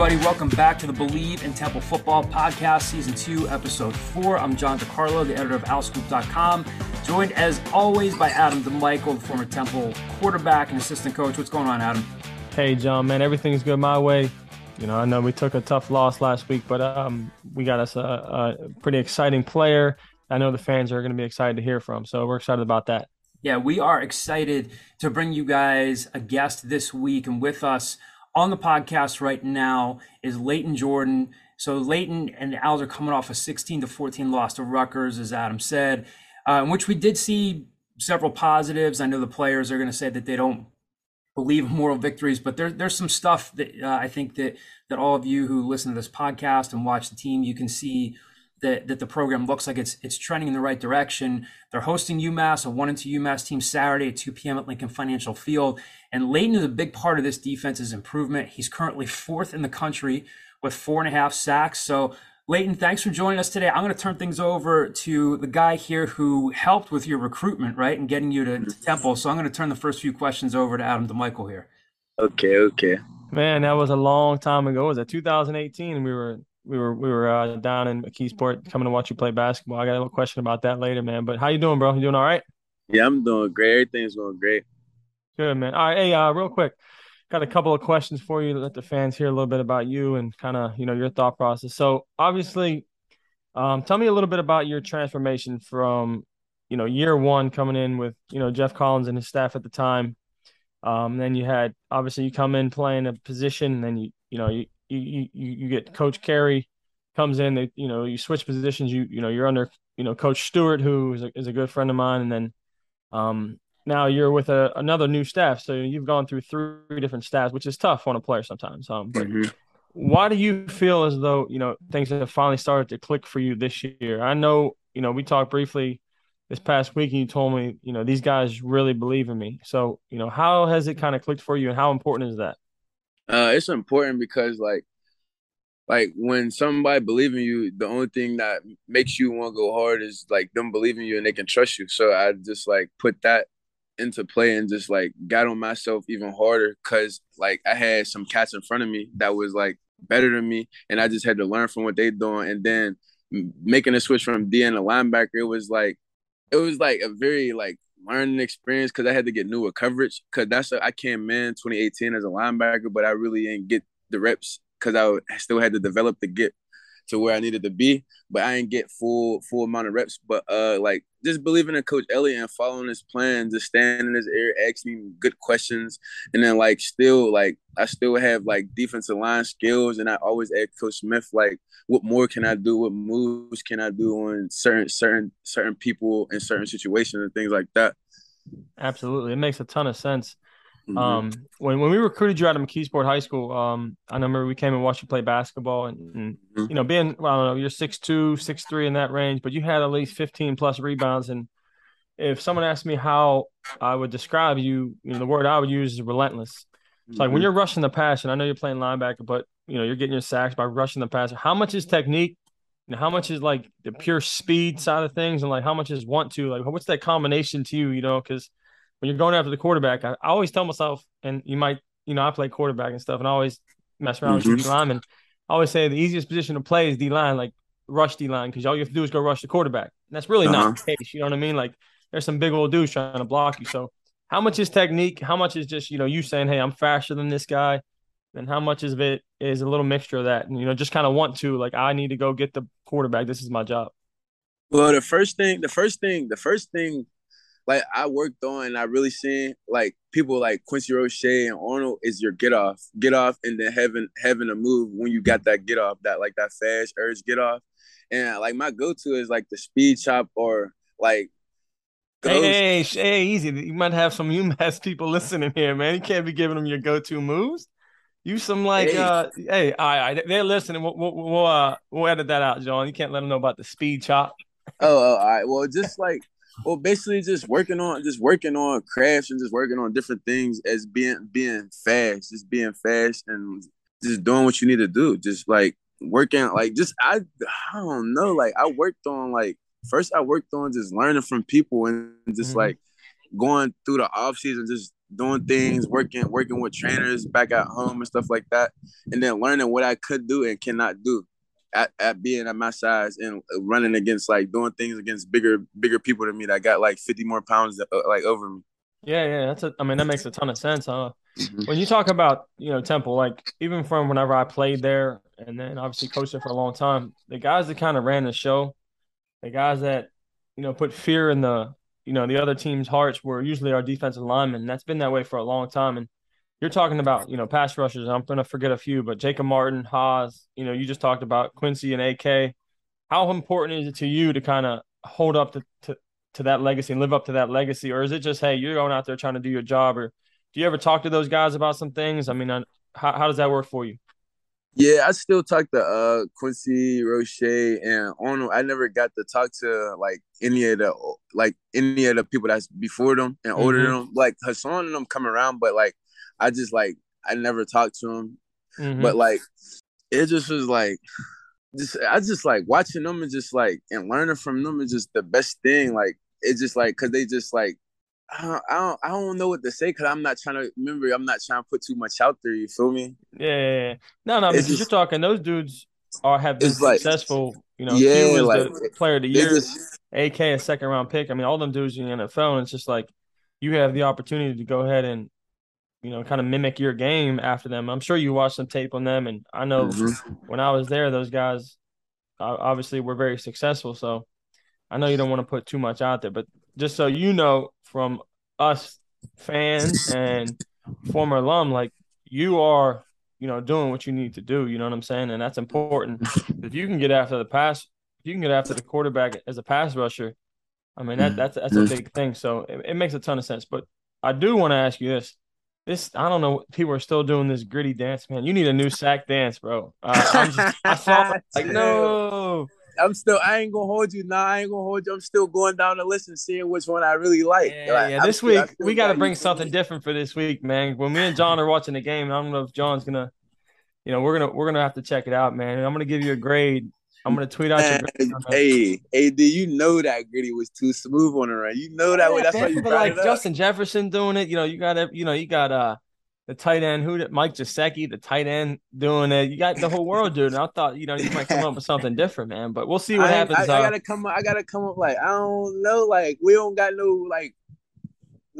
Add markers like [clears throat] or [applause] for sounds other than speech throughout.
Everybody. Welcome back to the Bleav in Temple Football Podcast, Season 2, Episode 4. I'm John DeCarlo, the editor of OwlScoop.com, joined as always by Adam DiMichele, the former Temple quarterback and assistant coach. What's going on, Adam? Hey, John, man, everything's good my way. You know, I know we took a tough loss last week, but um, we got us a, a pretty exciting player. I know the fans are going to be excited to hear from, so we're excited about that. Yeah, we are excited to bring you guys a guest this week, and with us on the podcast right now is Layton Jordan. So Layton and the Owls are coming off a 16 to 14 loss to Rutgers, as Adam said, uh, in which we did see several positives. I know the players are going to say that they don't believe moral victories, but there, there's some stuff that uh, I think that that all of you who listen to this podcast and watch the team, you can see that, that the program looks like it's it's trending in the right direction. They're hosting UMass, a one and two UMass team Saturday at 2 p.m. at Lincoln Financial Field. And Layton is a big part of this defense's improvement. He's currently fourth in the country with four and a half sacks. So Layton, thanks for joining us today. I'm going to turn things over to the guy here who helped with your recruitment, right, and getting you to, to mm-hmm. Temple. So I'm going to turn the first few questions over to Adam DiMichele here. Okay, okay. Man, that was a long time ago. It was it 2018? We were we were we were uh, down in McKeesport coming to watch you play basketball. I got a little question about that later, man. But how you doing, bro? You doing all right? Yeah, I'm doing great. Everything's going great. Good, man. All right, hey, uh, real quick, got a couple of questions for you to let the fans hear a little bit about you and kind of you know your thought process. So obviously, um, tell me a little bit about your transformation from you know year one coming in with you know Geoff Collins and his staff at the time. Um, then you had obviously you come in playing a position, and then you you know you you you, you get Coach Carey comes in. They you know you switch positions. You you know you're under you know Coach Stewart, who is a, is a good friend of mine, and then um, now you're with a, another new staff. So you've gone through three different staffs, which is tough on a player sometimes. Um, but Mhm. why do you feel as though you know things have finally started to click for you this year? I know you know we talked briefly this past week, and you told me you know these guys really believe in me. So you know how has it kind of clicked for you, and how important is that? Uh, it's important because like, like when somebody believe in you, the only thing that makes you want to go hard is like them believing you and they can trust you. So I just like put that into play and just like got on myself even harder because like I had some cats in front of me that was like better than me, and I just had to learn from what they doing. And then making a switch from DN to linebacker, it was like it was like a very like learning experience because I had to get newer coverage because that's a, I came in 2018 as a linebacker, but I really didn't get the reps because I, still had to develop to get to where I needed to be, but I didn't get full full amount of reps. But uh, like just believing in Coach Eliot and following his plan, just standing in his ear, asking good questions, and then like still like I still have like defensive line skills, and I always ask Coach Smith like, what more can I do? What moves can I do on certain certain certain people in certain situations and things like that. Absolutely, it makes a ton of sense. Mhm. Um, when when we recruited you out of McKeesport High School, um, I remember we came and watched you play basketball, and, and Mhm. you know, being well, I don't know, you're six two, six three in that range, but you had at least fifteen plus rebounds. And if someone asked me how I would describe you, you know, the word I would use is relentless. It's like when Mhm. you're rushing the passer. I know you're playing linebacker, but you know, you're getting your sacks by rushing the passer. How much is technique? And how much is like the pure speed side of things, and like how much is want to? Like, what's that combination to you? You know, because when you're going after the quarterback, I, I always tell myself, and you might, you know, I play quarterback and stuff, and I always mess around with Mhm. D linemen. I always say the easiest position to play is D line, like rush D line, because all you have to do is go rush the quarterback. And that's really not the case. You know what I mean? Like there's some big old dudes trying to block you. So how much is technique? How much is just, you know, you saying, Hey, I'm faster than this guy? And how much of it is a little mixture of that? And, you know, just kind of want to, like, I need to go get the quarterback. This is my job. Well, the first thing, the first thing, the first thing, like I worked on, and I really seen like people like Quincy Roche and Arnold is your get off, get off, and then having having a move when you got that get off, that like that fast urge get off, and like my go to is like the speed chop or like. Hey, hey, hey, hey, easy. You might have some [laughs] UMass people listening here, man. You can't be giving them your go-to moves. You some like, Hey. uh, hey, all right, they're listening. We'll, we'll, we'll, uh, we'll edit that out, John. You can't let them know about the speed chop. oh, all right. Well, just like well, basically just working on just working on crafts and just working on different things as being being fast, just being fast and just doing what you need to do. Just like working like just I I don't know. Like I worked on like first I worked on just learning from people and just mm-hmm. like going through the off season, just doing things, working working with trainers back at home and stuff like that, and then learning what I could do and cannot do at, at being at my size and running against like doing things against bigger bigger people than me that got like 50 more pounds uh, like over me. Yeah, yeah, that's a. I mean, that makes a ton of sense, huh? Mm-hmm. When you talk about you know Temple, like even from whenever I played there, and then obviously coached there for a long time, the guys that kind of ran the show, the guys that you know put fear in the you know the other team's hearts were usually our defensive linemen. That's been that way for a long time, and you're talking about, you know, pass rushers. I'm going to forget a few, but Jacob Martin, Haas, you know, you just talked about Quincy and AK. How important is it to you to kind of hold up to, to, to that legacy and live up to that legacy? Or is it just, hey, you're going out there trying to do your job? Or do you ever talk to those guys about some things? I mean, uh, how, how does that work for you? Yeah, I still talk to uh Quincy, Roche, and Arnold. I never got to talk to like any of the like any of the people that's before them and older mm-hmm. than them. Like Hassan and them come around, but like I just like I never talked to him, mm-hmm. but like it just was like just I just like watching them and just like and learning from them is just the best thing. Like it's just like because they just like I don't, I don't I don't know what to say because I'm not trying to remember. I'm not trying to put too much out there. You feel me? Yeah, yeah, yeah. no, no. Just, you're talking those dudes are have been successful. Like, you know, yeah, was like the player of the year, just, AK a second round pick. I mean, all them dudes in the NFL, and it's just like you have the opportunity to go ahead and you know, kind of mimic your game after them. I'm sure you watched some tape on them, and I know mm-hmm. when I was there, those guys obviously were very successful. So I know you don't want to put too much out there, but just so you know, from us fans [laughs] and former alum, like you are, you know, doing what you need to do. You know what I'm saying, and that's important. [laughs] if you can get after the pass, if you can get after the quarterback as a pass rusher. I mean that that's that's a mm-hmm. big thing. So it, it makes a ton of sense. But I do want to ask you this: this I don't know. People are still doing this griddy dance, man. You need a new sack dance, bro. Uh, just, I saw [laughs] like no. I'm still. I ain't gonna hold you. Nah, I ain't gonna hold you. I'm still going down the list and seeing which one I really like. Yeah, like, yeah. This still, week we got to bring something different for this week, man. When me and John are watching the game, I don't know if John's gonna, you know, we're gonna we're gonna have to check it out, man. I'm gonna give you a grade I'm gonna tweet out. your hey, hey, do you know that Gritty was too smooth on the run? You know that yeah, way. That's why you like Justin Jefferson doing it. You know, you got it, you know, you got uh the tight end who Mike Gesicki, the tight end doing it. You got the whole world doing it. I thought you know you might come up with something different, man. But we'll see what I, happens. I, I, uh, gotta come. Up, I gotta come up like I don't know. Like we don't got no like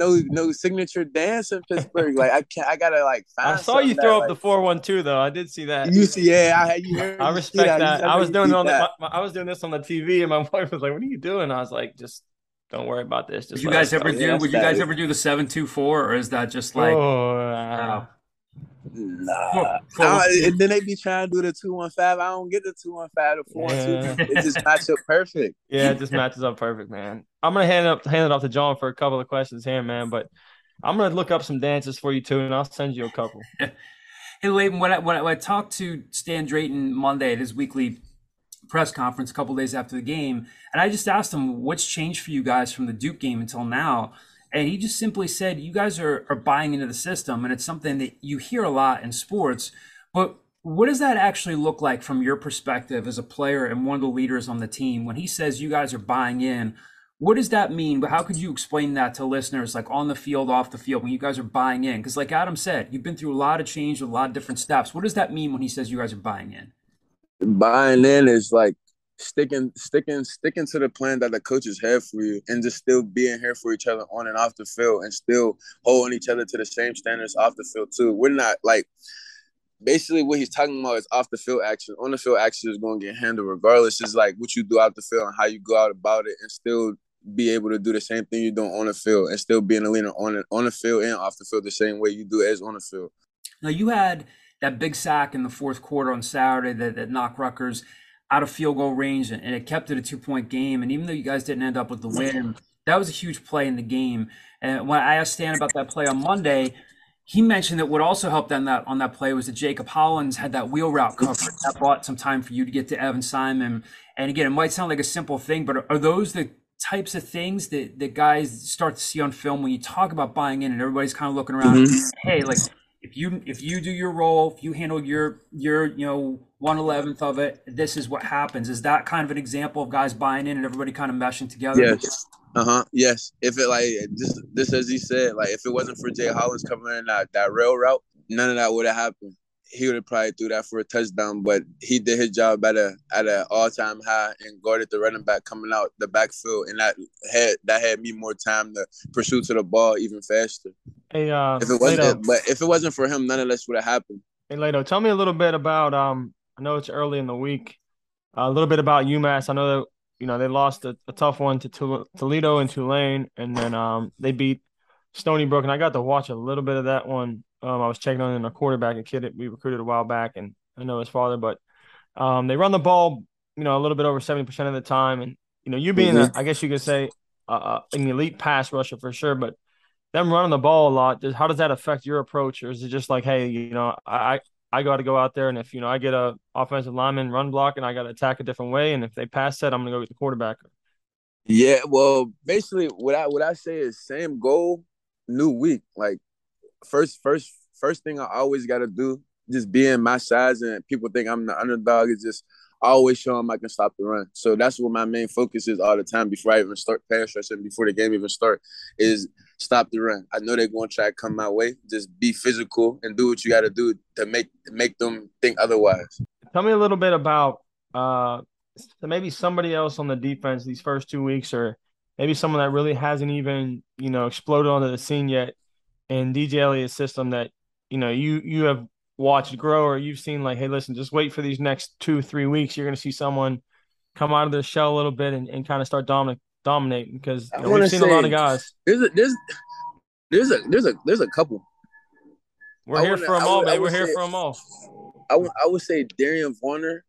no no signature dance in Pittsburgh. Like I can't. I gotta like. I saw you throw that, up like, the four one two though. I did see that. You see, yeah, I you heard, I respect that. that. I was doing it on the, my, I was doing this on the TV, and my [laughs] wife was like, "What are you doing?" I was like, "Just don't worry about this." Just would you guys ever do? Would you guys ever do the seven two four, or is that just like? Oh, uh, Nah, and then they be trying to do the two one five. I don't get the two one five to four yeah. one two. It just matches up perfect. [laughs] Yeah, it just matches up perfect, man. I'm gonna hand it up hand it off to John for a couple of questions here, man. But I'm gonna look up some dances for you too, and I'll send you a couple. [laughs] hey, Layton, when I, when I, when I talked to Stan Drayton Monday at his weekly press conference, a couple days after the game, and I just asked him what's changed for you guys from the Duke game until now. And he just simply said, You guys are, are buying into the system. And it's something that you hear a lot in sports. But what does that actually look like from your perspective as a player and one of the leaders on the team? When he says you guys are buying in, what does that mean? But how could you explain that to listeners, like on the field, off the field, when you guys are buying in? Because, like Adam said, you've been through a lot of change a lot of different steps. What does that mean when he says you guys are buying in? Buying in is like sticking sticking sticking to the plan that the coaches have for you and just still being here for each other on and off the field and still holding each other to the same standards off the field too. We're not like basically what he's talking about is off the field action. On the field action is going to get handled regardless. It's like what you do out the field and how you go out about it and still be able to do the same thing you're doing on the field and still being a leader on it, on the field and off the field the same way you do as on the field. Now you had that big sack in the fourth quarter on Saturday that, that knocked Rutgers out of field goal range and it kept it a two point game. And even though you guys didn't end up with the win, that was a huge play in the game. And when I asked Stan about that play on Monday, he mentioned that what also helped on that on that play was that Jacob Hollins had that wheel route covered that bought some time for you to get to Evan Simon And again, it might sound like a simple thing, but are those the types of things that, that guys start to see on film when you talk about buying in and everybody's kind of looking around, mm-hmm. hey, like if you if you do your role, if you handle your your you know one eleventh of it, this is what happens. Is that kind of an example of guys buying in and everybody kind of meshing together? Yes. Uh huh. Yes. If it like just this as he said, like if it wasn't for Jay Hollins coming in that that rail route, none of that would have happened. He would have probably threw that for a touchdown, but he did his job at a at an all time high and guarded the running back coming out the backfield, and that had that had me more time to pursue to the ball even faster. Hey, uh, if it wasn't, but if it wasn't for him, none of this would have happened. Hey, Ledo, tell me a little bit about. Um, I know it's early in the week. Uh, a little bit about UMass. I know that you know they lost a, a tough one to Toledo and Tulane, and then um, they beat Stony Brook, and I got to watch a little bit of that one. Um, I was checking on a quarterback, a kid that we recruited a while back, and I know his father, but um, they run the ball, you know, a little bit over seventy percent of the time, and you know, you being, mm-hmm. a, I guess you could say, uh, an elite pass rusher for sure, but them running the ball a lot, how does that affect your approach, or is it just like, hey, you know, I I got to go out there, and if you know I get a offensive lineman run block, and I got to attack a different way, and if they pass that, I'm gonna go get the quarterback. Yeah, well, basically, what I what I say is same goal, new week. Like first, first, first thing I always got to do, just being my size, and people think I'm the underdog, is just always show them I can stop the run. So that's what my main focus is all the time before I even start pass rushing, before the game even start, is stop the run. I know they're going to try to come my way. Just be physical and do what you got to do to make make them think otherwise. Tell me a little bit about uh, maybe somebody else on the defense these first two weeks, or maybe someone that really hasn't even you know exploded onto the scene yet in DJ Eliot's system that you know you you have watched grow or you've seen like, hey, listen, just wait for these next two three weeks. You're going to see someone come out of their shell a little bit and, and kind of start dominate, because you know, we've seen a lot of guys. There's a there's there's a there's a there's a couple. We're here for them all, man. We're here for them all. I would I would say Darian Varner,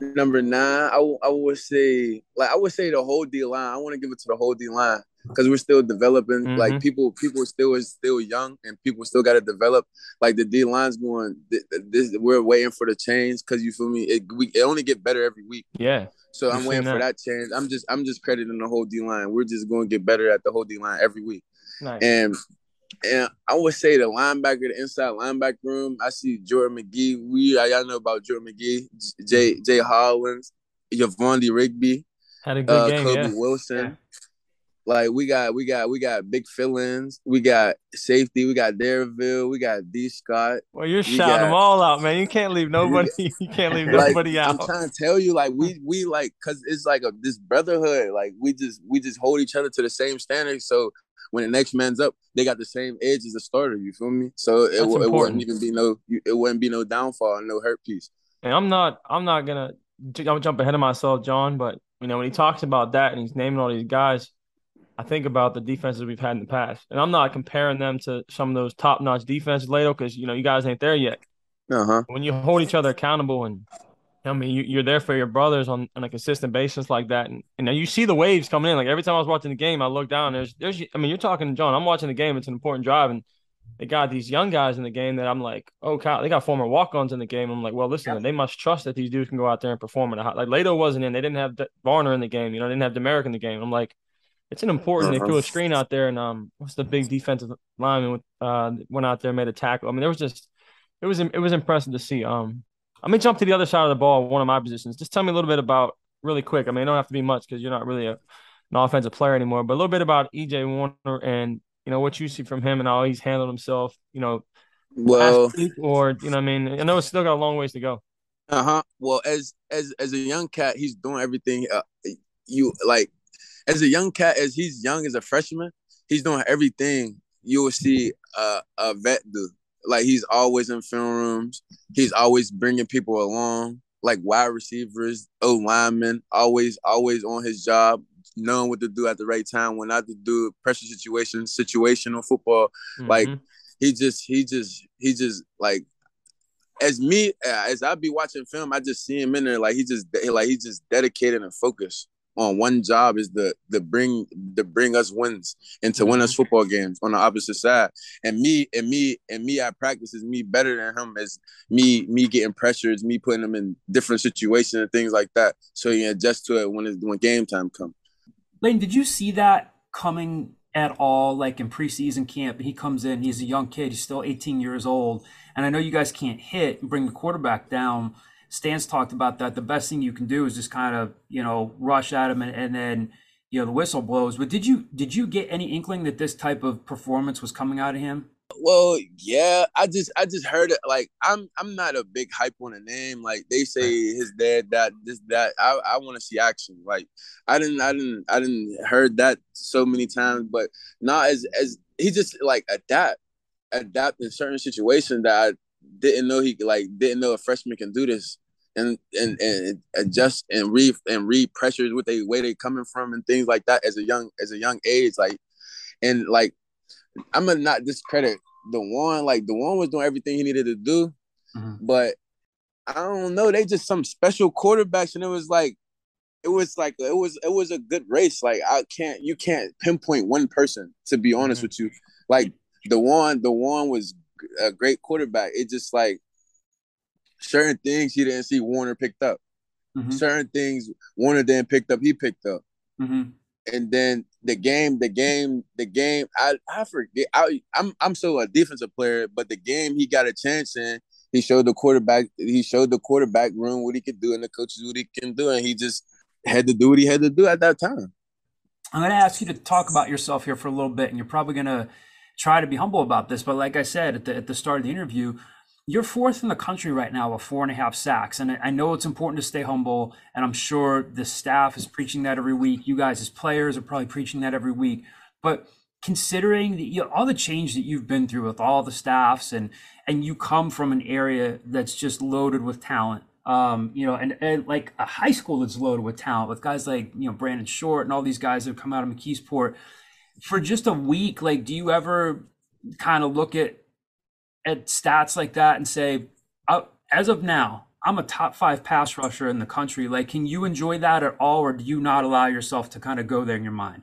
number nine. I, w- I would say like I would say the whole D line. I want to give it to the whole D line because we're still developing. Mm-hmm. Like people, people still is still young, and people still got to develop. Like the D line's going. This we're waiting for the change because you feel me. It we it only get better every week. Yeah. So I'm waiting that. for that change. I'm just I'm just crediting the whole D line. We're just going to get better at the whole D line every week. Nice. And and I would say the linebacker, the inside linebacker room. I see Jordan Magee. We y'all know about Jordan Magee, Jay Jay Hollins, Yvonne Rigby, had a good uh, game. Kobe yeah. Wilson. Yeah. Like we got we got we got big fillings, we got safety, we got Dareville, we got D Scott. Well, you're shouting got, them all out, man. You can't leave [laughs] nobody. you can't leave nobody like, out. I'm trying to tell you, like we we like, cause it's like a this brotherhood. Like we just we just hold each other to the same standard. So when the next man's up, they got the same edge as the starter. You feel me? So it, it wouldn't even be no it wouldn't be no downfall, no hurt piece. And I'm not I'm not gonna jump ahead of myself, John, but you know when he talks about that and he's naming all these guys I think about the defenses we've had in the past, and I'm not comparing them to some of those top notch defenses later because you know you guys ain't there yet. Uh-huh. When you hold each other accountable, and I mean you, are there for your brothers on, on a consistent basis like that, and, and you see the waves coming in. Like every time I was watching the game, I look down. There's there's I mean you're talking to John. I'm watching the game. It's an important drive, and they got these young guys in the game that I'm like, oh, cow, they got former walk-ons in the game. I'm like, well, listen, yeah. they must trust that these dudes can go out there and perform at a high. Like Ledo wasn't in. They didn't have Varner in the game. You know, they didn't have Demeric in the game. I'm like, it's an important. Uh-huh. They threw a screen out there, and um, what's the big defensive lineman with, uh went out there made a tackle. I mean, there was just it was it was impressive to see. Um, I'm gonna jump to the other side of the ball, one of my positions. Just tell me a little bit about really quick. I mean, it don't have to be much because you're not really a, an offensive player anymore, but a little bit about EJ Warner and you know what you see from him and how he's handled himself. You know, well, or you know, I mean, I know it's still got a long ways to go. Uh huh. Well, as as as a young cat, he's doing everything. Uh, you like as a young cat, as he's young as a freshman, he's doing everything you will see a, a vet do. Like he's always in film rooms. He's always bringing people along, like wide receivers, O linemen, always, always on his job, knowing what to do at the right time, when not to do pressure situations, situational football. Mm-hmm. Like he just, he just, he just like as me as I be watching film, I just see him in there like he just like he just dedicated and focused. On one job is the the bring the bring us wins and to win us mm-hmm. football games on the opposite side. And me and me and me at practice is me better than him is me me getting pressures, me putting him in different situations and things like that. So you adjust to it when it's when game time comes. Lane, did you see that coming at all? Like in preseason camp, he comes in, he's a young kid, he's still 18 years old, and I know you guys can't hit and bring the quarterback down Stan's talked about that. The best thing you can do is just kind of, you know, rush at him and, and then, you know, the whistle blows. But did you did you get any inkling that this type of performance was coming out of him? Well, yeah, I just I just heard it. Like I'm I'm not a big hype on a name. Like they say his dad that this that I I want to see action. Like I didn't I didn't I didn't heard that so many times, but not as as he just like adapt adapt in certain situations that I didn't know he like didn't know a freshman can do this and and and adjust and read and read pressures with the way they coming from and things like that as a young as a young age like and like I'm gonna not discredit the one like the one was doing everything he needed to do mm-hmm. but I don't know they just some special quarterbacks and it was like it was like it was it was a good race like I can't you can't pinpoint one person to be honest mm-hmm. with you like the one the one was a great quarterback it just like certain things he didn't see Warner picked up. Mm-hmm. Certain things Warner didn't picked up, he picked up. Mm-hmm. And then the game, the game, the game. I I forget. I I'm I'm still a defensive player, but the game he got a chance in. He showed the quarterback. He showed the quarterback room what he could do, and the coaches what he can do, and he just had to do what he had to do at that time. I'm going to ask you to talk about yourself here for a little bit, and you're probably going to try to be humble about this. But like I said at the at the start of the interview, you're fourth in the country right now with four and a half sacks. And I know it's important to stay humble. And I'm sure the staff is preaching that every week. You guys, as players, are probably preaching that every week. But considering the, you know, all the change that you've been through with all the staffs and and you come from an area that's just loaded with talent um, you know, and, and like a high school that's loaded with talent with guys like, you know, Brandon Short and all these guys that have come out of McKeesport for just a week. Like, do you ever kind of look at at stats like that and say, uh, as of now, I'm a top five pass rusher in the country. Like, can you enjoy that at all, or do you not allow yourself to kind of go there in your mind?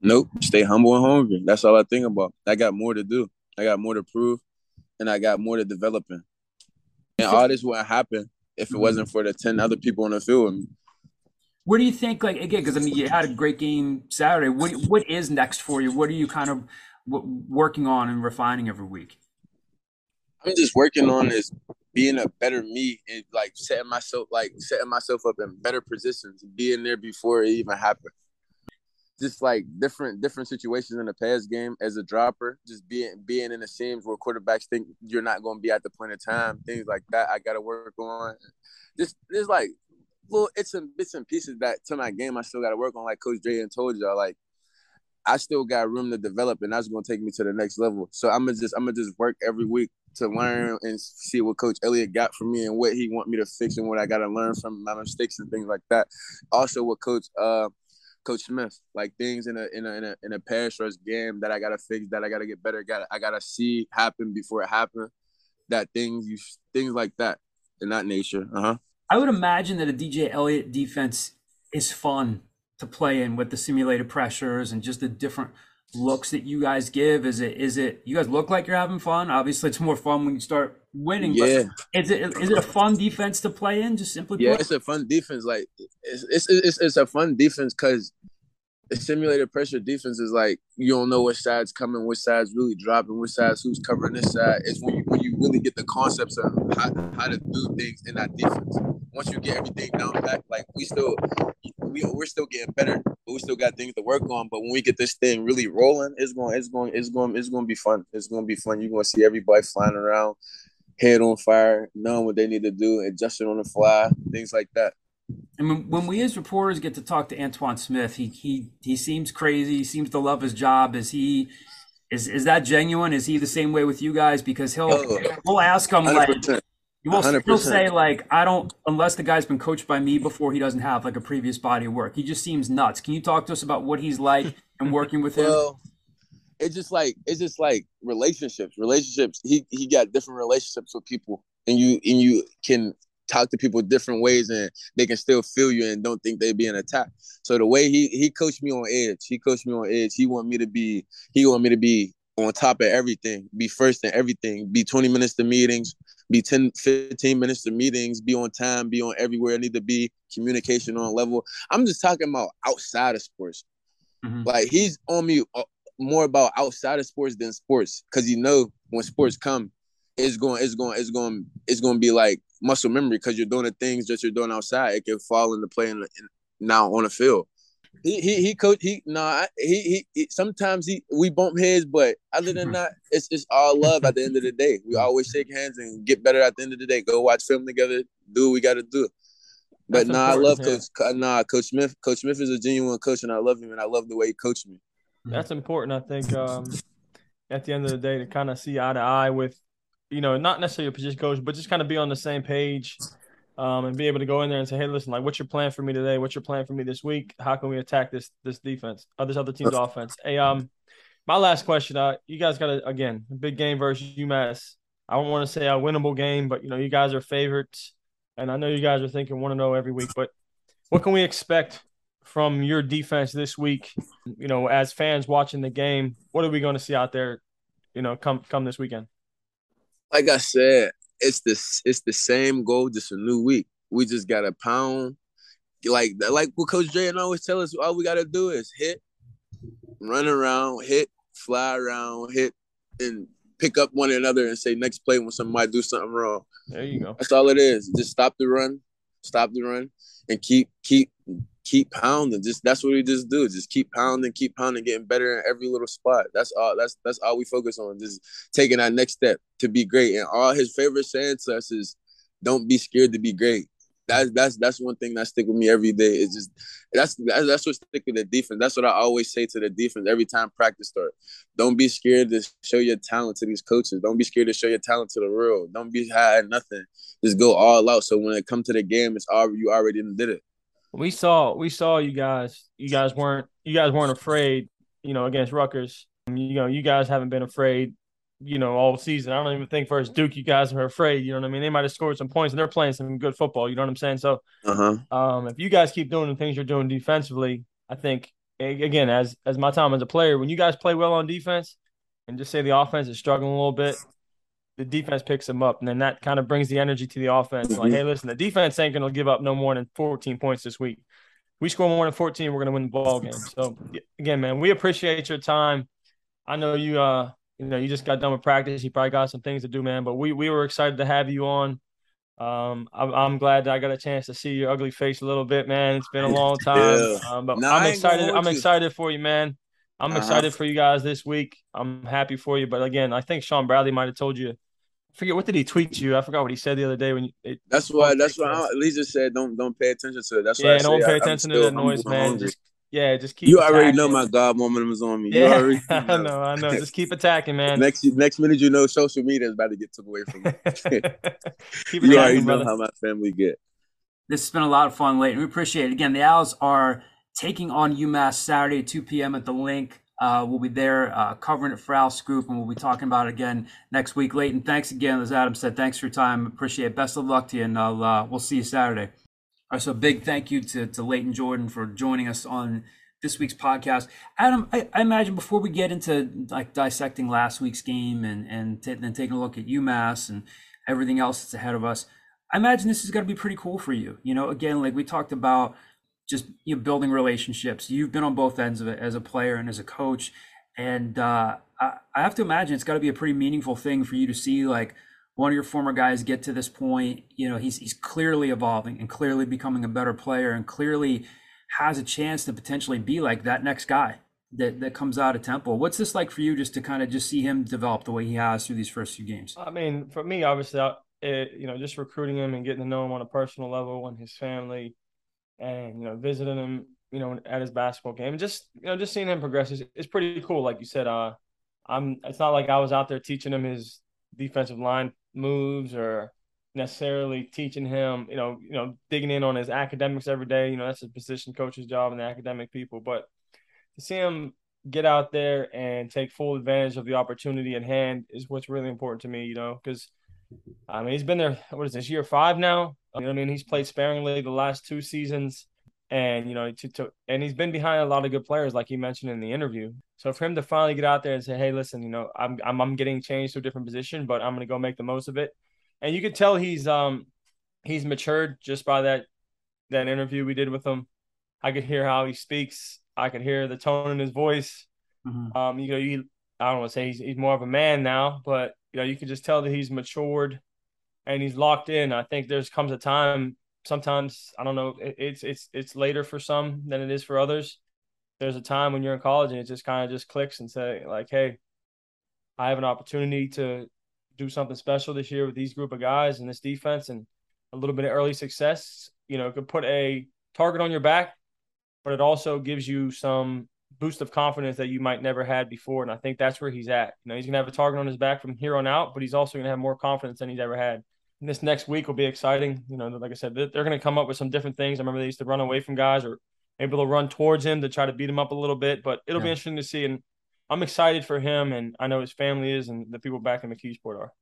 Nope. Stay humble and hungry. That's all I think about. I got more to do. I got more to prove, and I got more to develop in. And all this wouldn't happen if it wasn't for the ten other people on the field with me. What do you think? Like again, because I mean, you had a great game Saturday. What what is next for you? What are you kind of working on and refining every week? I'm just working oh, on this being a better me and like setting myself like setting myself up in better positions, being there before it even happened. Just like different different situations in the pass game as a dropper, just being being in the seams where quarterbacks think you're not going to be at the point of time, things like that. I got to work on. Just there's like little it's and bits and pieces that to my game I still got to work on. Like Coach and told y'all, like I still got room to develop, and that's going to take me to the next level. So I'm gonna just I'm gonna just work every week to mm-hmm. learn and see what Coach Eliot got from me and what he want me to fix and what I got to learn from my mistakes and things like that. Also, what Coach uh Coach Smith, like things in a in a in a, in a pass rush game that I gotta fix, that I gotta get better, got I gotta see happen before it happen. That things you things like that in that nature. Uh huh. I would imagine that a DJ Eliot defense is fun to play in with the simulated pressures and just the different looks that you guys give? Is it is it you guys look like you're having fun? Obviously, it's more fun when you start winning. Yeah. is it is it a fun defense to play in? Just simply. Yeah, play? it's a fun defense. Like it's it's it's, it's a fun defense because the simulated pressure defense is like you don't know which side's coming, which side's really dropping, which side's who's covering this side. It's when you when you really get the concepts of how, how to do things in that defense. Once you get everything down back, like we still we we're still getting better, but we still got things to work on. But when we get this thing really rolling, it's going it's going it's going it's going to be fun. It's going to be fun. You're going to see everybody flying around, head on fire, knowing what they need to do, adjusting on the fly, things like that. And when, when we as reporters get to talk to Antoine Smith, he he he seems crazy. He seems to love his job. Is he? Is is that genuine? Is he the same way with you guys? Because he'll oh, we'll ask him 100%. like you will still say like I don't unless the guy's been coached by me before. He doesn't have like a previous body of work. He just seems nuts. Can you talk to us about what he's like and working with him? [laughs] Well, it's just like it's just like relationships. Relationships. He he got different relationships with people, and you and you can talk to people different ways and they can still feel you and don't think they being attacked. So the way he he coached me on edge, he coached me on edge. He want me to be he want me to be on top of everything, be first in everything, be 20 minutes to meetings, be 10, 15 minutes to meetings, be on time, be on everywhere I need to be, communication on level. I'm just talking about outside of sports. Mm-hmm. Like he's on me uh, more about outside of sports than sports because you know when sports come, it's going, it's going, it's going, it's going to be like muscle memory because you're doing the things that you're doing outside. It can fall into play in, in, now on the field. He he he coach he nah he, he, he sometimes he we bump heads but other than that it's it's all love at the end of the day we always shake hands and get better at the end of the day go watch film together do what we got to do but That's nah I love yeah. coach nah coach Smith coach Smith is a genuine coach and I love him and I love the way he coached me That's important I think um at the end of the day to kind of see eye to eye with you know not necessarily a position coach but just kind of be on the same page um, and be able to go in there and say, "Hey, listen, like, what's your plan for me today? What's your plan for me this week? How can we attack this this defense, or uh, this other team's offense?" Hey, um, my last question, uh, you guys got a again big game versus UMass. I don't want to say a winnable game, but you know, you guys are favorites, and I know you guys are thinking one to know every week. But what can we expect from your defense this week? You know, as fans watching the game, what are we going to see out there? You know, come come this weekend. Like I said, it's the it's the same goal, just a new week. We just got to pound, like like what Coach Dre and always tell us. All we got to do is hit, run around, hit, fly around, hit, and pick up one another and say next play when somebody do something wrong. There you go. That's all it is. Just stop the run, stop the run, and keep keep keep pounding. Just that's what we just do. Just keep pounding, keep pounding, getting better in every little spot. That's all. That's that's all we focus on. Just taking that next step to be great. And all his favorite saying to us is, "Don't be scared to be great." That's that's that's one thing that stick with me every day. Is just that's that's, that's what stick with the defense. That's what I always say to the defense every time practice start. Don't be scared to show your talent to these coaches. Don't be scared to show your talent to the world. Don't be hiding nothing. Just go all out. So when it come to the game, it's all you already did it we saw we saw you guys. You guys weren't you guys weren't afraid. You know, against Rutgers. You know, you guys haven't been afraid. You know, all season. I don't even think versus Duke, you guys are afraid. You know what I mean? They might have scored some points, and they're playing some good football. You know what I'm saying? So, uh-huh. um, if you guys keep doing the things you're doing defensively, I think again, as as my time as a player, when you guys play well on defense, and just say the offense is struggling a little bit, the defense picks them up, and then that kind of brings the energy to the offense. Mm-hmm. Like, hey, listen, the defense ain't going to give up no more than 14 points this week. We score more than 14, we're going to win the ball game. So again, man, we appreciate your time. I know you, uh, you know, you just got done with practice. You probably got some things to do, man. But we we were excited to have you on. Um, I'm, I'm glad that I got a chance to see your ugly face a little bit, man. It's been a long [laughs] time, yeah. um, but no, I'm excited. I'm you. excited for you, man. I'm uh-huh. excited for you guys this week. I'm happy for you. But again, I think Sean Bradley might have told you forget what did he tweet you? I forgot what he said the other day when you, it, That's why. That's why Lisa said don't don't pay attention to it. That's why. Yeah, don't pay attention to the noise, man. Just, yeah, just keep. You already know my God moment was on me. Yeah, already, [laughs] know. I know, I know. Just keep attacking, man. [laughs] next next minute, you know, social media is about to get took away from me. [laughs] keep you already know how my family get. This has been a lot of fun, Layton. We appreciate it. Again, the Owls are taking on UMass Saturday 2 p.m. at the Linc. Uh, we'll be there uh, covering it for OwlScoop, and we'll be talking about it again next week. Layton, thanks again. As Adam said, thanks for your time. Appreciate it. Best of luck to you, and I'll, uh, we'll see you Saturday. All right, so big thank you to, to Layton Jordan for joining us on this week's podcast. Adam, I, I imagine before we get into like dissecting last week's game and and then taking a look at UMass and everything else that's ahead of us, I imagine this is going to be pretty cool for you. You know, again, like we talked about just you know, building relationships. You've been on both ends of it as a player and as a coach, and uh, I, I have to imagine it's got to be a pretty meaningful thing for you to see like one of your former guys get to this point. You know, he's he's clearly evolving and clearly becoming a better player, and clearly has a chance to potentially be like that next guy that that comes out of Temple. What's this like for you, just to kind of just see him develop the way he has through these first few games? I mean, for me, obviously, it, you know, just recruiting him and getting to know him on a personal level and his family and you know visiting him you know at his basketball game and just you know just seeing him progress is, is pretty cool like you said uh i'm it's not like i was out there teaching him his defensive line moves or necessarily teaching him you know you know digging in on his academics every day you know that's a position coach's job and the academic people but to see him get out there and take full advantage of the opportunity at hand is what's really important to me you know because I mean, he's been there. What is this year five now? I mean, he's played sparingly the last two seasons, and you know, to, to, and he's been behind a lot of good players, like he mentioned in the interview. So for him to finally get out there and say, "Hey, listen, you know, I'm I'm, I'm getting changed to a different position, but I'm going to go make the most of it," and you could tell he's um he's matured just by that that interview we did with him. I could hear how he speaks. I could hear the tone in his voice. Mm-hmm. Um, you know, you I don't want to say he's he's more of a man now, but you know, you can just tell that he's matured and he's locked in. I think there's comes a time. Sometimes I don't know. It, it's it's it's later for some than it is for others. There's a time when you're in college and it just kind of just clicks and say like, hey, I have an opportunity to do something special this year with these group of guys and this defense and a little bit of early success. You know, could put a target on your back, but it also gives you some boost of confidence that you might never had before. And I think that's where he's at. You know, he's gonna have a target on his back from here on out, but he's also gonna have more confidence than he's ever had. And this next week will be exciting. You know, like I said, they're gonna come up with some different things. I remember they used to run away from guys or maybe they'll run towards him to try to beat him up a little bit. But it'll yeah. be interesting to see. And I'm excited for him and I know his family is and the people back in McKeesport are.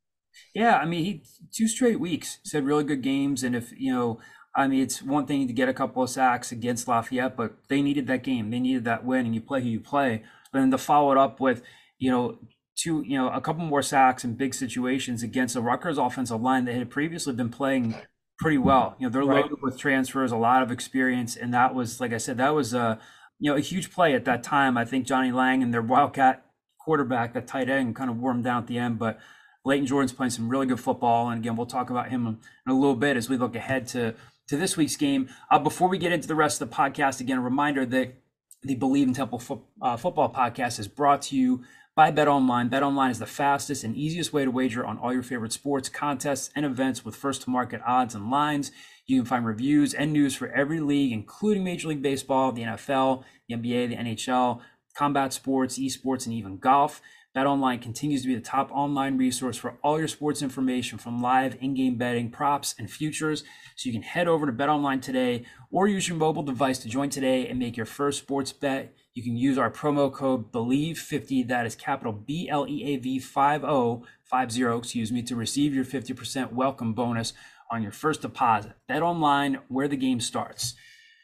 Yeah, I mean, he two straight weeks said really good games, and if you know, I mean, it's one thing to get a couple of sacks against Lafayette, but they needed that game. They needed that win, and you play who you play. But then to follow it up with, you know, two, you know, a couple more sacks in big situations against a Rutgers offensive line that had previously been playing pretty well. You know, they're right. loaded with transfers, a lot of experience, and that was, like I said, that was a, you know, a huge play at that time. I think Johnny Langan their Wildcat quarterback, that tight end, kind of wore them down at the end, but. Layton Jordan's playing some really good football, and again, we'll talk about him in a little bit as we look ahead to to this week's game. Uh, before we get into the rest of the podcast, again, a reminder that the Bleav in Temple fo- uh, football podcast is brought to you by BetOnline. Bet Online is the fastest and easiest way to wager on all your favorite sports, contests, and events with first to market odds and lines. You can find reviews and news for every league, including Major League Baseball, the NFL, the NBA, the NHL, combat sports, esports, and even golf. BetOnline continues to be the top online resource for all your sports information from live in-game betting, props, and futures. So you can head over to BetOnline today or use your mobile device to join today and make your first sports bet. You can use our promo code BLEAV50, that is capital B L E A V 50, 50, excuse me, to receive your 50% welcome bonus on your first deposit. BetOnline where the game starts.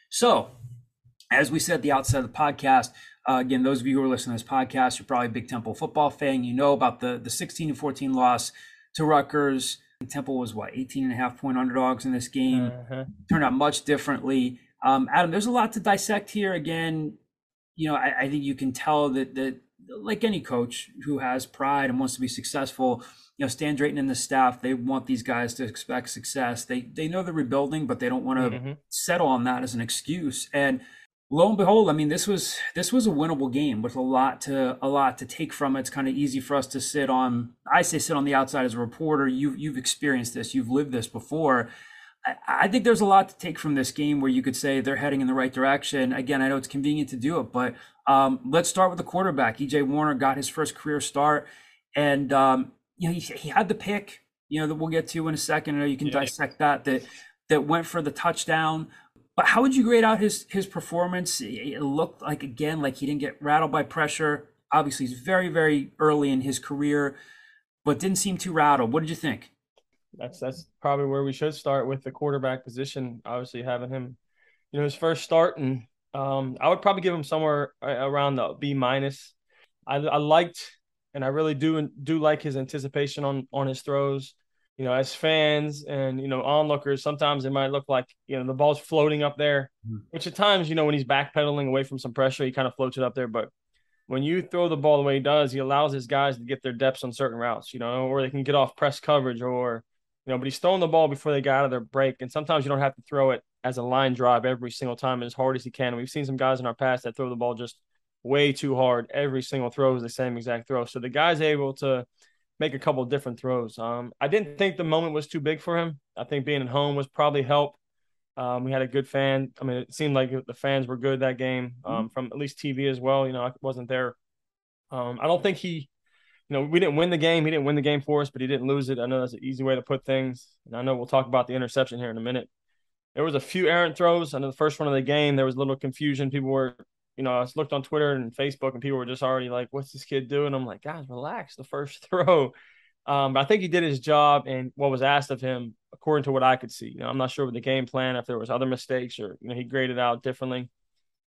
So, as we said at the outset of the podcast, uh, again, those of you who are listening to this podcast, you're probably a big Temple football fan. You know about the the 16 to 14 loss to Rutgers. Temple was what 18 and a half point underdogs in this game. Uh-huh. Turned out much differently. Um, Adam, there's a lot to dissect here. Again, you know, I, I think you can tell that that like any coach who has pride and wants to be successful, you know, Stan Drayton and the staff, they want these guys to expect success. They they know they're rebuilding, but they don't want to mm-hmm. settle on that as an excuse. And lo and behold, I mean, this was this was a winnable game with a lot to a lot to take from it. It's kind of easy for us to sit on. I say sit on the outside as a reporter. You you've experienced this. You've lived this before. I, think there's a lot to take from this game where you could say they're heading in the right direction. Again, I know it's convenient to do it, but um, let's start with the quarterback. EJ Warner got his first career start, and um, you know he, he had the pick. You know that we'll get to in a second. I know you can yeah. dissect that. That that went for the touchdown. But how would you grade out his his performance? It looked like again like he didn't get rattled by pressure. Obviously, he's very very early in his career, but didn't seem too rattled. What did you think? That's that's probably where we should start with the quarterback position. Obviously, having him, you know, his first start, and um, I would probably give him somewhere around the B minus. I, I liked, and I really do do like his anticipation on on his throws you know, as fans and you know onlookers, sometimes it might look like you know the ball's floating up there, mm-hmm. which at times you know when he's backpedaling away from some pressure, he kind of floats it up there. But when you throw the ball the way he does, he allows his guys to get their depths on certain routes, you know, or they can get off press coverage, or you know, but he's throwing the ball before they get out of their break, and sometimes you don't have to throw it as a line drive every single time as hard as he can. And we've seen some guys in our past that throw the ball just way too hard. Every single throw is the same exact throw. So the guy's able to make a couple different throws. Um, I didn't think the moment was too big for him. I think being at home was probably help. Um, we had a good fan. I mean, it seemed like the fans were good that game um, mm-hmm. from at least TV as well. You know, I wasn't there. Um, I don't think he, you know, we didn't win the game. He didn't win the game for us, but he didn't lose it. I know that's an easy way to put things. And I know we'll talk about the interception here in a minute. There was a few errant throws. I know the first one of the game, there was a little confusion. People were you know, I looked on Twitter and Facebook, and people were just already like, "What's this kid doing?" I'm like, "Guys, relax. The first [laughs] throw, Um, but I think he did his job and what was asked of him according to what I could see. You know, I'm not sure with the game plan if there was other mistakes or you know he graded out differently.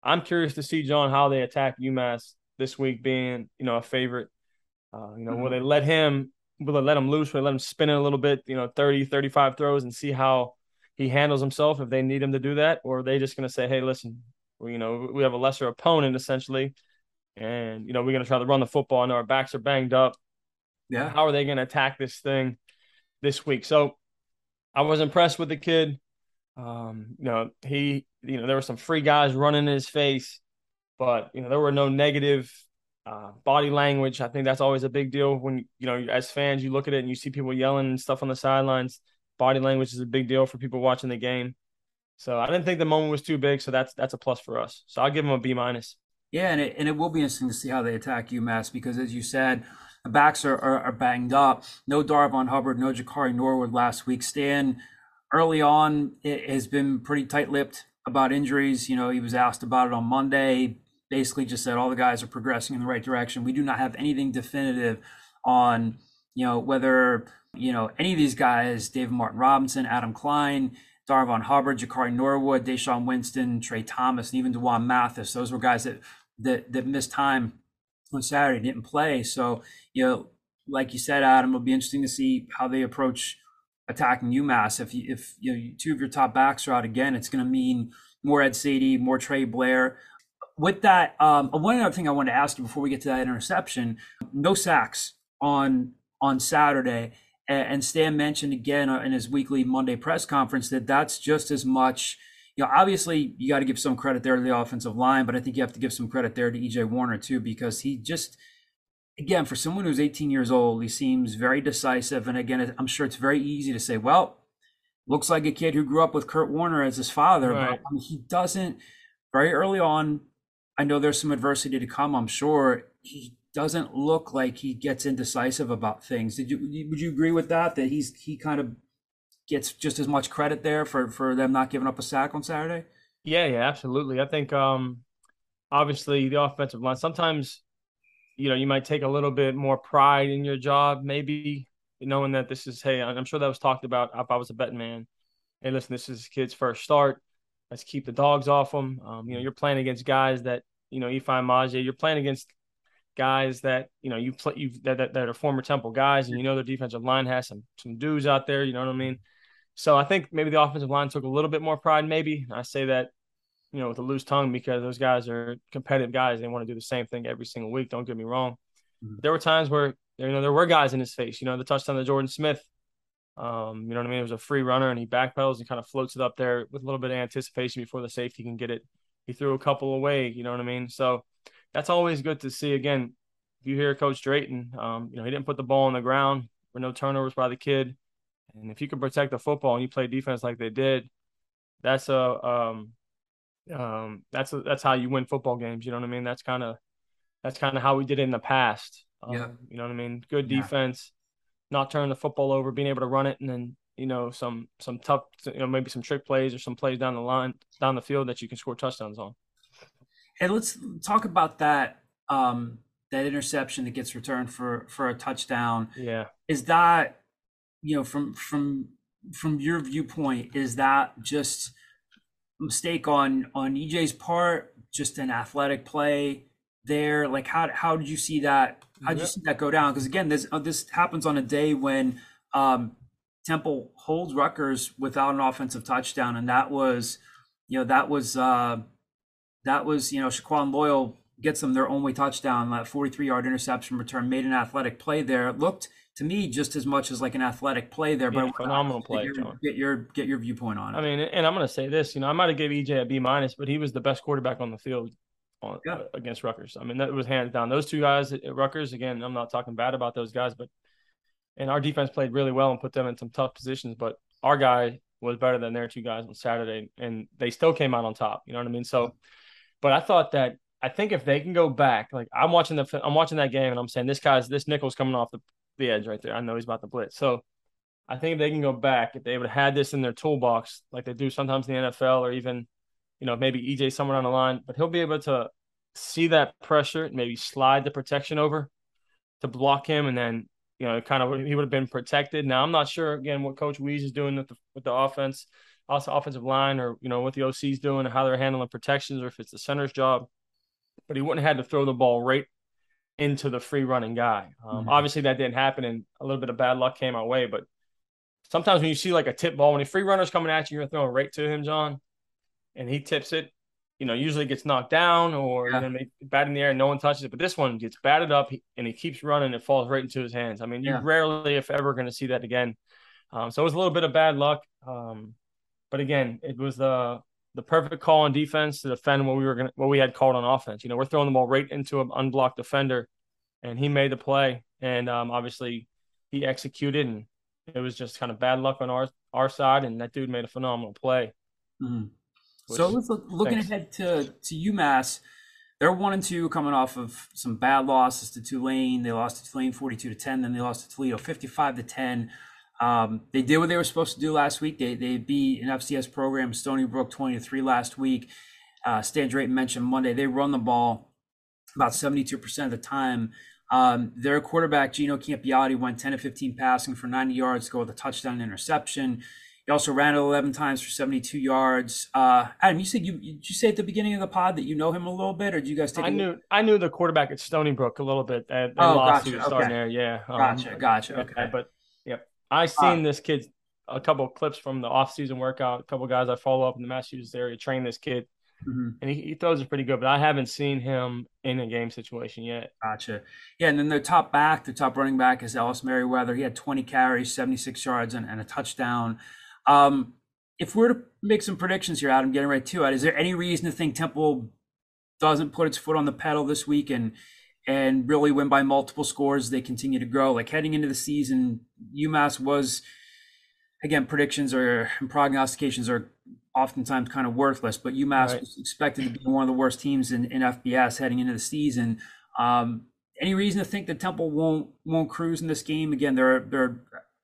I'm curious to see John how they attack UMass this week, being you know a favorite. Uh, you know, mm-hmm. will they let him? Will they let him loose? Will they let him spin it a little bit? You know, 30, 35 throws and see how he handles himself if they need him to do that, or are they just going to say, "Hey, listen, we, you know, we have a lesser opponent essentially, and you know we're going to try to run the football. I know our backs are banged up. Yeah, how are they going to attack this thing this week?" So I was impressed with the kid. Um, you know, he, you know, there were some free guys running in his face, but you know, there were no negative uh, body language. I think that's always a big deal when you know, as fans, you look at it and you see people yelling and stuff on the sidelines. Body language is a big deal for people watching the game. So I didn't think the moment was too big. So that's that's a plus for us. So I'll give them a B minus. Yeah, and it, and it will be interesting to see how they attack UMass because, as you said, the backs are, are, are banged up. No Darvon Hubbard, no Jakari Norwood last week. Stan early on it has been pretty tight-lipped about injuries. You know, he was asked about it on Monday. Basically, just said all the guys are progressing in the right direction. We do not have anything definitive on you know whether you know any of these guys, David Martin Robinson, Adam Klein, Darvon Hubbard, Jakari Norwood, Deshaun Winston, Trey Thomas, and even D'Wan Mathis. Those were guys that that that missed time on Saturday, didn't play. So you know, like you said, Adam, it'll be interesting to see how they approach attacking UMass. If you, if you know two of your top backs are out again, it's going to mean more Ed Saydee, more Trey Blair. With that, um, one other thing I wanted to ask you before we get to that interception: no sacks on on Saturday, and Stan mentioned again uh, in his weekly Monday press conference that that's just as much. You know, obviously you got to give some credit there to the offensive line, but I think you have to give some credit there to EJ Warner too because he just again, for someone who's 18 years old, he seems very decisive. And again, I'm sure it's very easy to say, well, looks like a kid who grew up with Kurt Warner as his father, right. but I mean, he doesn't. Very early on, I know there's some adversity to come. I'm sure he doesn't look like he gets indecisive about things. Did you would you agree with that? That he's he kind of gets just as much credit there for for them not giving up a sack on Saturday. Yeah, yeah, absolutely. I think um obviously the offensive line sometimes you know, you might take a little bit more pride in your job, maybe knowing that this is, hey, I'm sure that was talked about if I was a betting man. Hey, listen, this is kid's first start. Let's keep the dogs off them. Um, you know, you're playing against guys that, you know, Ifeanyi Maijeh, you're playing against guys that, you know, you play you that, that, that are former Temple guys and you know their defensive line has some some dudes out there, you know what I mean? So I think maybe the offensive line took a little bit more pride, maybe. I say that you know, with a loose tongue because those guys are competitive guys. They want to do the same thing every single week. Don't get me wrong. Mm-hmm. There were times where you know there were guys in his face. You know, the touchdown to Jordan Smith. Um, you know what I mean? It was a free runner and he backpedals and kind of floats it up there with a little bit of anticipation before the safety can get it. He threw a couple away. You know what I mean? So that's always good to see. Again, if you hear Coach Drayton, um, you know he didn't put the ball on the ground. There were no turnovers by the kid, and if you can protect the football and you play defense like they did, that's a um, um, that's that's how you win football games. You know what I mean? That's kind of that's kind of how we did it in the past. Um, yeah. You know what I mean? Good defense, yeah. not turning the football over, being able to run it, and then you know some some tough, you know maybe some trick plays or some plays down the line down the field that you can score touchdowns on. And let's talk about that um, that interception that gets returned for for a touchdown. Yeah, is that you know from from from your viewpoint is that just a mistake on on EJ's part, just an athletic play there? Like how how did you see that? How did you see that go down? Because again, this uh, this happens on a day when um, Temple holds Rutgers without an offensive touchdown, and that was, you know, that was uh, that was you know Shaquan Loyal gets them their only touchdown, that 43 yard interception return, made an athletic play there. It looked to me just as much as like an athletic play there. Yeah, but phenomenal play, get your. Get your get your viewpoint on it. I mean, and I'm going to say this. You know, I might have gave EJ a B minus, but he was the best quarterback on the field on, yeah. uh, against Rutgers. I mean, that was hands down. Those two guys at Rutgers. Again, I'm not talking bad about those guys, but and our defense played really well and put them in some tough positions. But our guy was better than their two guys on Saturday, and they still came out on top. You know what I mean? So, but I thought that I think if they can go back, like I'm watching the I'm watching that game and I'm saying this guy's this nickel's coming off the the edge right there. I know he's about to blitz. So I think they can go back, if they would have had this in their toolbox, like they do sometimes in the NFL, or even, you know, maybe EJ somewhere on the line, but he'll be able to see that pressure, and maybe slide the protection over to block him, and then you know, kind of he would have been protected. Now I'm not sure again what Coach Wease is doing with the with the offense, also offensive line, or you know what the OC's doing and how they're handling protections, or if it's the center's job. But he wouldn't have had to throw the ball right into the free running guy. Um, mm-hmm. Obviously, that didn't happen, and a little bit of bad luck came our way. But sometimes when you see like a tip ball, when a free runner's coming at you, you're throwing right to him, John, and he tips it. You know, usually gets knocked down or yeah. you know, bat in the air and no one touches it. But this one gets batted up and he keeps running. It falls right into his hands. I mean, you yeah. rarely, if ever, going to see that again. Um, so it was a little bit of bad luck. Um, but again, it was the the perfect call on defense to defend what we were going what we had called on offense. You know, we're throwing the ball right into an unblocked defender, and he made the play. And um, obviously, he executed, and it was just kind of bad luck on our our side. And that dude made a phenomenal play. Mm-hmm. So let's look, looking thanks. ahead to to UMass. They're one and two, coming off of some bad losses to Tulane. They lost to Tulane forty-two to ten. Then they lost to Toledo fifty-five to ten. Um, they did what they were supposed to do last week. They they beat an FCS program, Stony Brook, twenty to three last week. Uh, Stan Drayton mentioned Monday they run the ball about seventy-two percent of the time. Um, their quarterback Gino Campiotti went ten to fifteen passing for ninety yards, to go with a touchdown and interception. He also ran it eleven times for seventy-two yards. Uh, Adam, you said you did you say at the beginning of the pod that you know him a little bit, or did you guys take? I knew I knew the quarterback at Stony Brook a little bit. At, oh, gotcha. Okay. Starting there. Yeah, um, gotcha, gotcha. Okay, but yeah. I seen uh, this kid a couple of clips from the off-season workout. A couple guys I follow up in the Massachusetts area train this kid, mm-hmm. and he, he, throws it pretty good. But I haven't seen him in a game situation yet. Gotcha. Yeah, and then their top back, their top running back is Ellis Merriweather. He had 20 carries, 76 yards, and, and a touchdown. Um, if we're to make some predictions here, Adam, getting right to it, is there any reason to think Temple doesn't put its foot on the pedal this week and and really win by multiple scores. They continue to grow. Like heading into the season, UMass was again predictions or prognostications are oftentimes kind of worthless, but UMass right. was expected to be one of the worst teams in, in FBS heading into the season. Um, any reason to think that Temple won't won't cruise in this game? Again, they're they're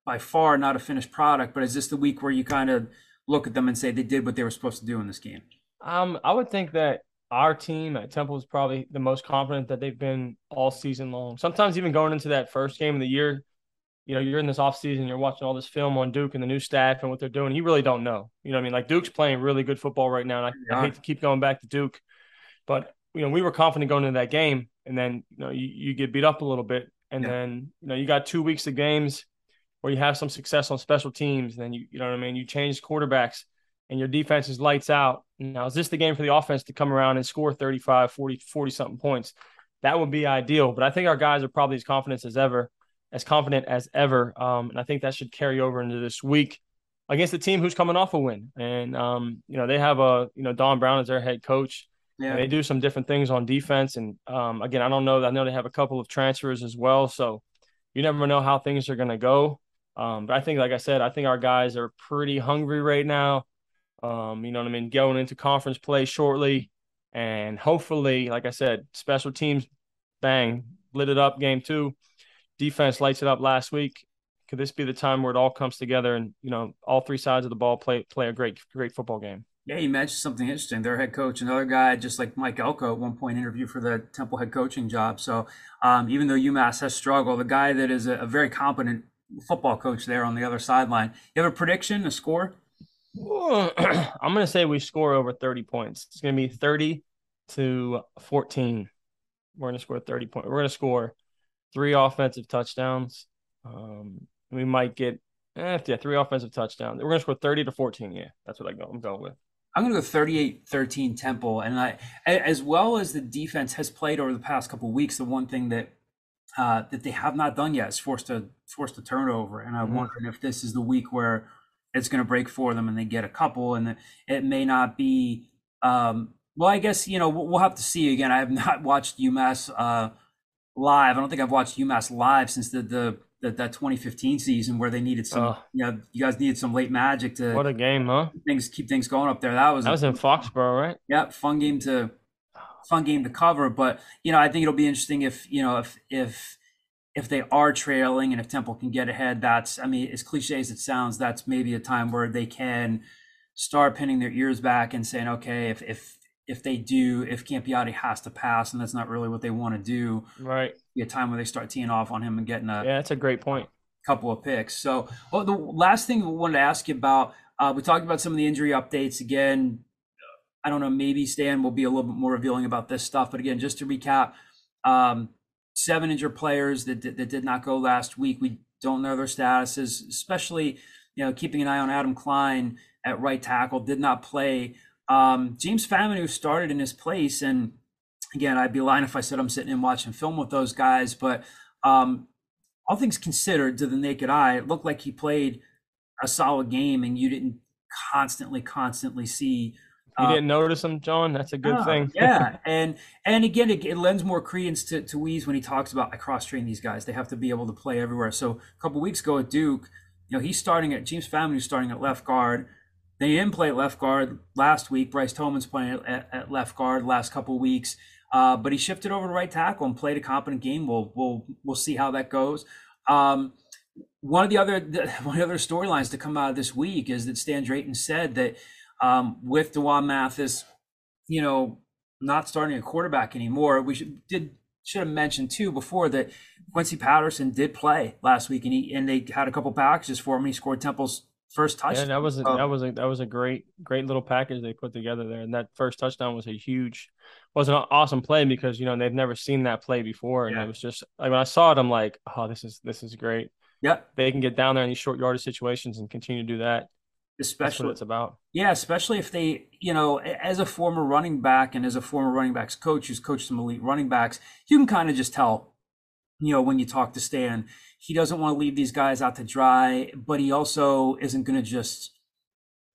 by far not a finished product, but is this the week where you kind of look at them and say they did what they were supposed to do in this game? Um, I would think that our team at Temple is probably the most confident that they've been all season long. Sometimes even going into that first game of the year, you know, you're in this off season, you're watching all this film on Duke and the new staff and what they're doing. You really don't know. You know I mean? Like Duke's playing really good football right now. And I. I, hate to keep going back to Duke, but you know, we were confident going into that game and then, you know, you, you get beat up a little bit. And yeah. then, you know, you got two weeks of games where you have some success on special teams. And then you, you know what I mean? You change quarterbacks and your defense is lights out. Now, is this the game for the offense to come around and score 35, 40, 40 something points? That would be ideal. But I think our guys are probably as confident as ever, as confident as ever. Um, and I think that should carry over into this week against the team who's coming off a win. And, um, you know, they have a, you know, Don Brown as their head coach. Yeah. they do some different things on defense. And um, again, I don't know. I know they have a couple of transfers as well. So you never know how things are going to go. Um, but I think, like I said, I think our guys are pretty hungry right now. Um, you know what I mean? Going into conference play shortly. And hopefully, like I said, special teams, bang, lit it up game two. Defense lights it up last week. Could this be the time where it all comes together and, you know, all three sides of the ball play play a great, great football game? Yeah, you mentioned something interesting. Their head coach, another guy, just like Mike Elko, at one point interviewed for the Temple head coaching job. So um, even though UMass has struggled, the guy that is a, a very competent football coach there on the other sideline. You have a prediction, a score? [clears throat] I'm going to say we score over 30 points. It's going to be 30 to 14. We're going to score 30 points. We're going to score three offensive touchdowns. Um, we might get eh, yeah, three offensive touchdowns. We're going to score 30 to 14. Yeah, that's what I go. I'm going with. I'm going to go 38-13 Temple, and I, as well as the defense has played over the past couple weeks. The one thing that uh, that they have not done yet is forced to forced a turnover, and I'm mm-hmm. wondering if this is the week where it's going to break for them and they get a couple and it may not be um, well i guess you know we'll have to see. Again i have [laughs] not watched umass uh, live. I don't think i've watched umass live since the the, the that 2015 season where they needed some oh. you know you guys needed some late magic to what a game huh? things keep things going up there. That was that was a, in foxborough right? Yeah fun game to fun game to cover but you know i think it'll be interesting if you know if if if they are trailing and if Temple can get ahead, that's, I mean, as cliche as it sounds, that's maybe a time where they can start pinning their ears back and saying, okay, if, if, if they do, if Campiotti has to pass, and that's not really what they want to do, right? Be a time where they start teeing off on him and getting a yeah, that's a great point. Couple of picks. So, well, the last thing we wanted to ask you about, uh, we talked about some of the injury updates again. I don't know, maybe Stan will be a little bit more revealing about this stuff, but again, just to recap, um, seven injured players that, that, did not go last week. We don't know their statuses, especially you know keeping an eye on Adam Klein at right tackle did not play. Um, James Faminu started in his place, and again, I'd be lying if I said I'm sitting and watching film with those guys. But um, all things considered, to the naked eye, it looked like he played a solid game, and you didn't constantly, constantly see. You uh, didn't notice him, John. That's a good thing. yeah, [laughs] and and again, it, it, lends more credence to to Wease when he talks about I cross train these guys. They have to be able to play everywhere. So a couple weeks ago at Duke, you know, he's starting at James Faminu starting at left guard. They didn't play at left guard last week. Bryce Tolman's playing at, at left guard last couple weeks, uh, but he shifted over to right tackle and played a competent game. We'll we'll we'll see how that goes. Um, one of the other [laughs] one of the other storylines to come out of this week is that Stan Drayton said that um, with D'Wan Mathis, you know, not starting a quarterback anymore, we should did should have mentioned too before that Quincy Patterson did play last week and he and they had a couple packages for him and he scored Temple's first touchdown. Yeah, that was a, that was a that was a great great little package they put together there, and that first touchdown was a huge, was an awesome play because you know they've never seen that play before, and yeah. it was just like when I saw it, I'm like, oh, this is this is great. Yep, they can get down there in these short yardage situations and continue to do that. Especially what it's about. Yeah, especially if they, you know, as a former running back and as a former running backs coach who's coached some elite running backs, you can kind of just tell, you know, when you talk to Stan he doesn't want to leave these guys out to dry, but he also isn't going to just,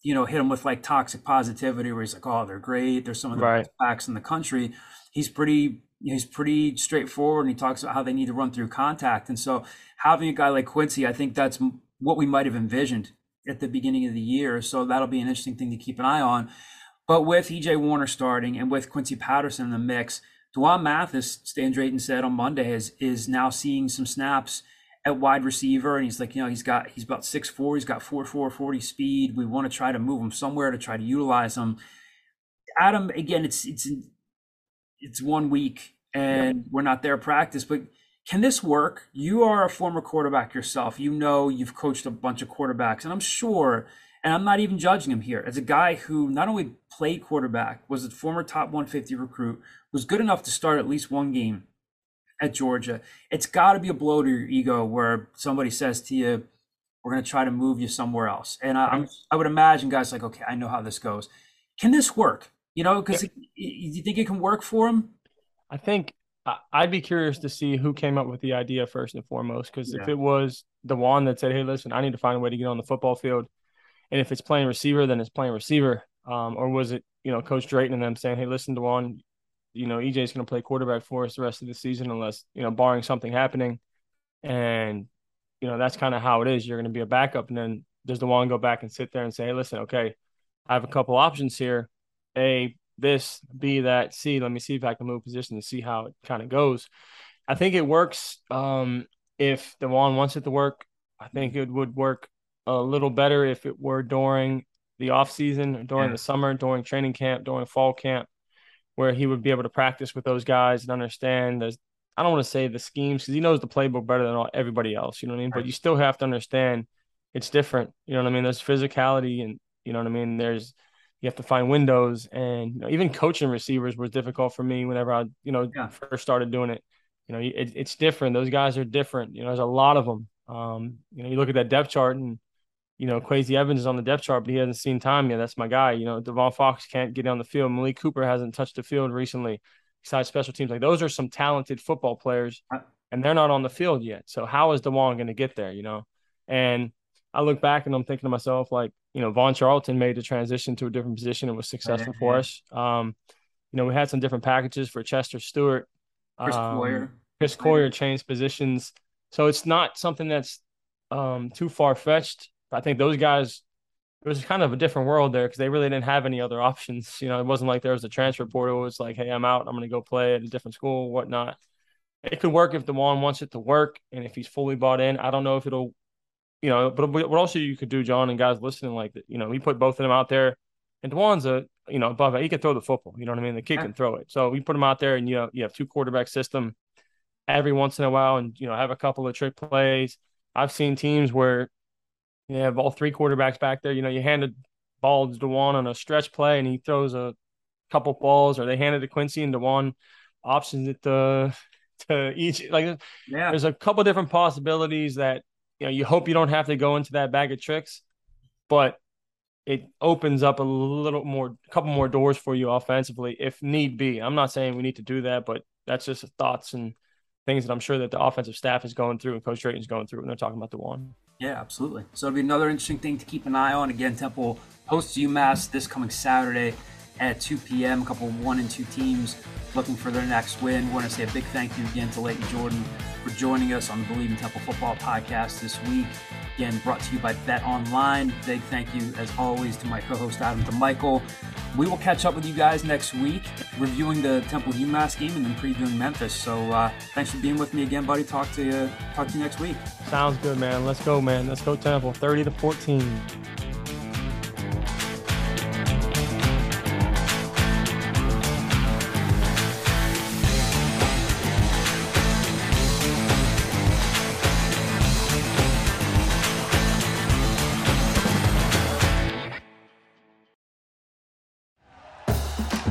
you know, hit them with like toxic positivity where he's like, oh, they're great. They're some of the right. best backs in the country. He's pretty, he's pretty straightforward and he talks about how they need to run through contact. And so having a guy like Quincy, I think that's what we might have envisioned at the beginning of the year. So that'll be an interesting thing to keep an eye on. But with EJ Warner starting and with Quincy Patterson in the mix, D'Wan Mathis, Stan Drayton said on Monday, is, is now seeing some snaps at wide receiver, and he's like, you know, he's got he's about six four, he's got four four forty speed. We want to try to move him somewhere to try to utilize him. Adam, again, it's it's it's one week and yeah. we're not there practice, but can this work? You are a former quarterback yourself. You know you've coached a bunch of quarterbacks, and I'm sure, and I'm not even judging him here, as a guy who not only played quarterback, was a former top 150 recruit, was good enough to start at least one game at Georgia, it's got to be a blow to your ego where somebody says to you, "We're going to try to move you somewhere else." And I, I'm, I would imagine guys like, "Okay, I know how this goes. Can this work?" You know, because yeah. you think it can work for him? I think I'd be curious to see who came up with the idea first and foremost. Because yeah. if it was the one that said, "Hey, listen, I need to find a way to get on the football field," and if it's playing receiver, then it's playing receiver. Um, or was it, you know, Coach Drayton and them saying, "Hey, listen, D'Wan, you know, EJ's going to play quarterback for us the rest of the season unless, you know, barring something happening. And, you know, that's kind of how it is. You're going to be a backup. And then does D'Wan go back and sit there and say, hey, listen, okay, I have a couple options here. A, this, B, that, C. Let me see if I can move position to see how it kind of goes. I think it works um, if D'Wan wants it to work. I think it would work a little better if it were during the off season, during yeah. the summer, during training camp, during fall camp where he would be able to practice with those guys and understand there's I don't want to say the schemes because he knows the playbook better than all, everybody else. You know what I mean? But you still have to understand it's different. You know what I mean? There's physicality and you know what I mean. There's you have to find windows and you know, even coaching receivers was difficult for me whenever I you know yeah. first started doing it. You know, it, it's different. Those guys are different. You know, there's a lot of them. Um, you know, you look at that depth chart and you know, Kwesi Evans is on the depth chart, but he hasn't seen time yet. That's my guy. You know, Devon Fox can't get on the field. Malik Cooper hasn't touched the field recently. Besides special teams, like those are some talented football players, and they're not on the field yet. So how is D'Wan going to get there? You know, and I look back and I'm thinking to myself, like, you know, Vaughn Charlton made the transition to a different position and was successful for us. Um, you know, we had some different packages for Chester Stewart. Chris um, Coyer. Chris Coyer changed positions. So it's not something that's um, too far fetched. I think those guys, it was kind of a different world there because they really didn't have any other options. You know, it wasn't like there was a transfer portal. It was like, hey, I'm out. I'm going to go play at a different school, whatnot. It could work if D'Wan wants it to work and if he's fully bought in. I don't know if it'll, you know, but what also you could do, John, and guys listening, like, you know, we put both of them out there. And D'Wan's a you know above it. He can throw the football. You know what I mean? The kid can throw it. So we put him out there, and you know you have two quarterback system every once in a while, and you know have a couple of trick plays. I've seen teams where you have all three quarterbacks back there. You know, you hand the ball to D'Wan on a stretch play, and he throws a couple balls, or they hand it to Quincy and D'Wan options it to [laughs] to each. Like, yeah. there's a couple different possibilities that you know you hope you don't have to go into that bag of tricks, but it opens up a little more, a couple more doors for you offensively if need be. I'm not saying we need to do that, but that's just thoughts and things that I'm sure that the offensive staff is going through and Coach Drayton's going through when they're talking about the one. Yeah, absolutely. So it'll be another interesting thing to keep an eye on. Again, Temple hosts UMass this coming Saturday at 2 p.m. A couple one and two teams looking for their next win. We want to say a big thank you again to Layton Jordan for joining us on the Bleav in Temple Football podcast this week. Again, brought to you by BetOnline. Big thank you, as always, to my co-host Adam DiMichele. We will catch up with you guys next week, reviewing the Temple UMass game and then previewing Memphis. So uh, thanks for being with me again, buddy. Talk to you. Talk to you next week. Sounds good, man. Let's go, man. Let's go Temple. Thirty to fourteen.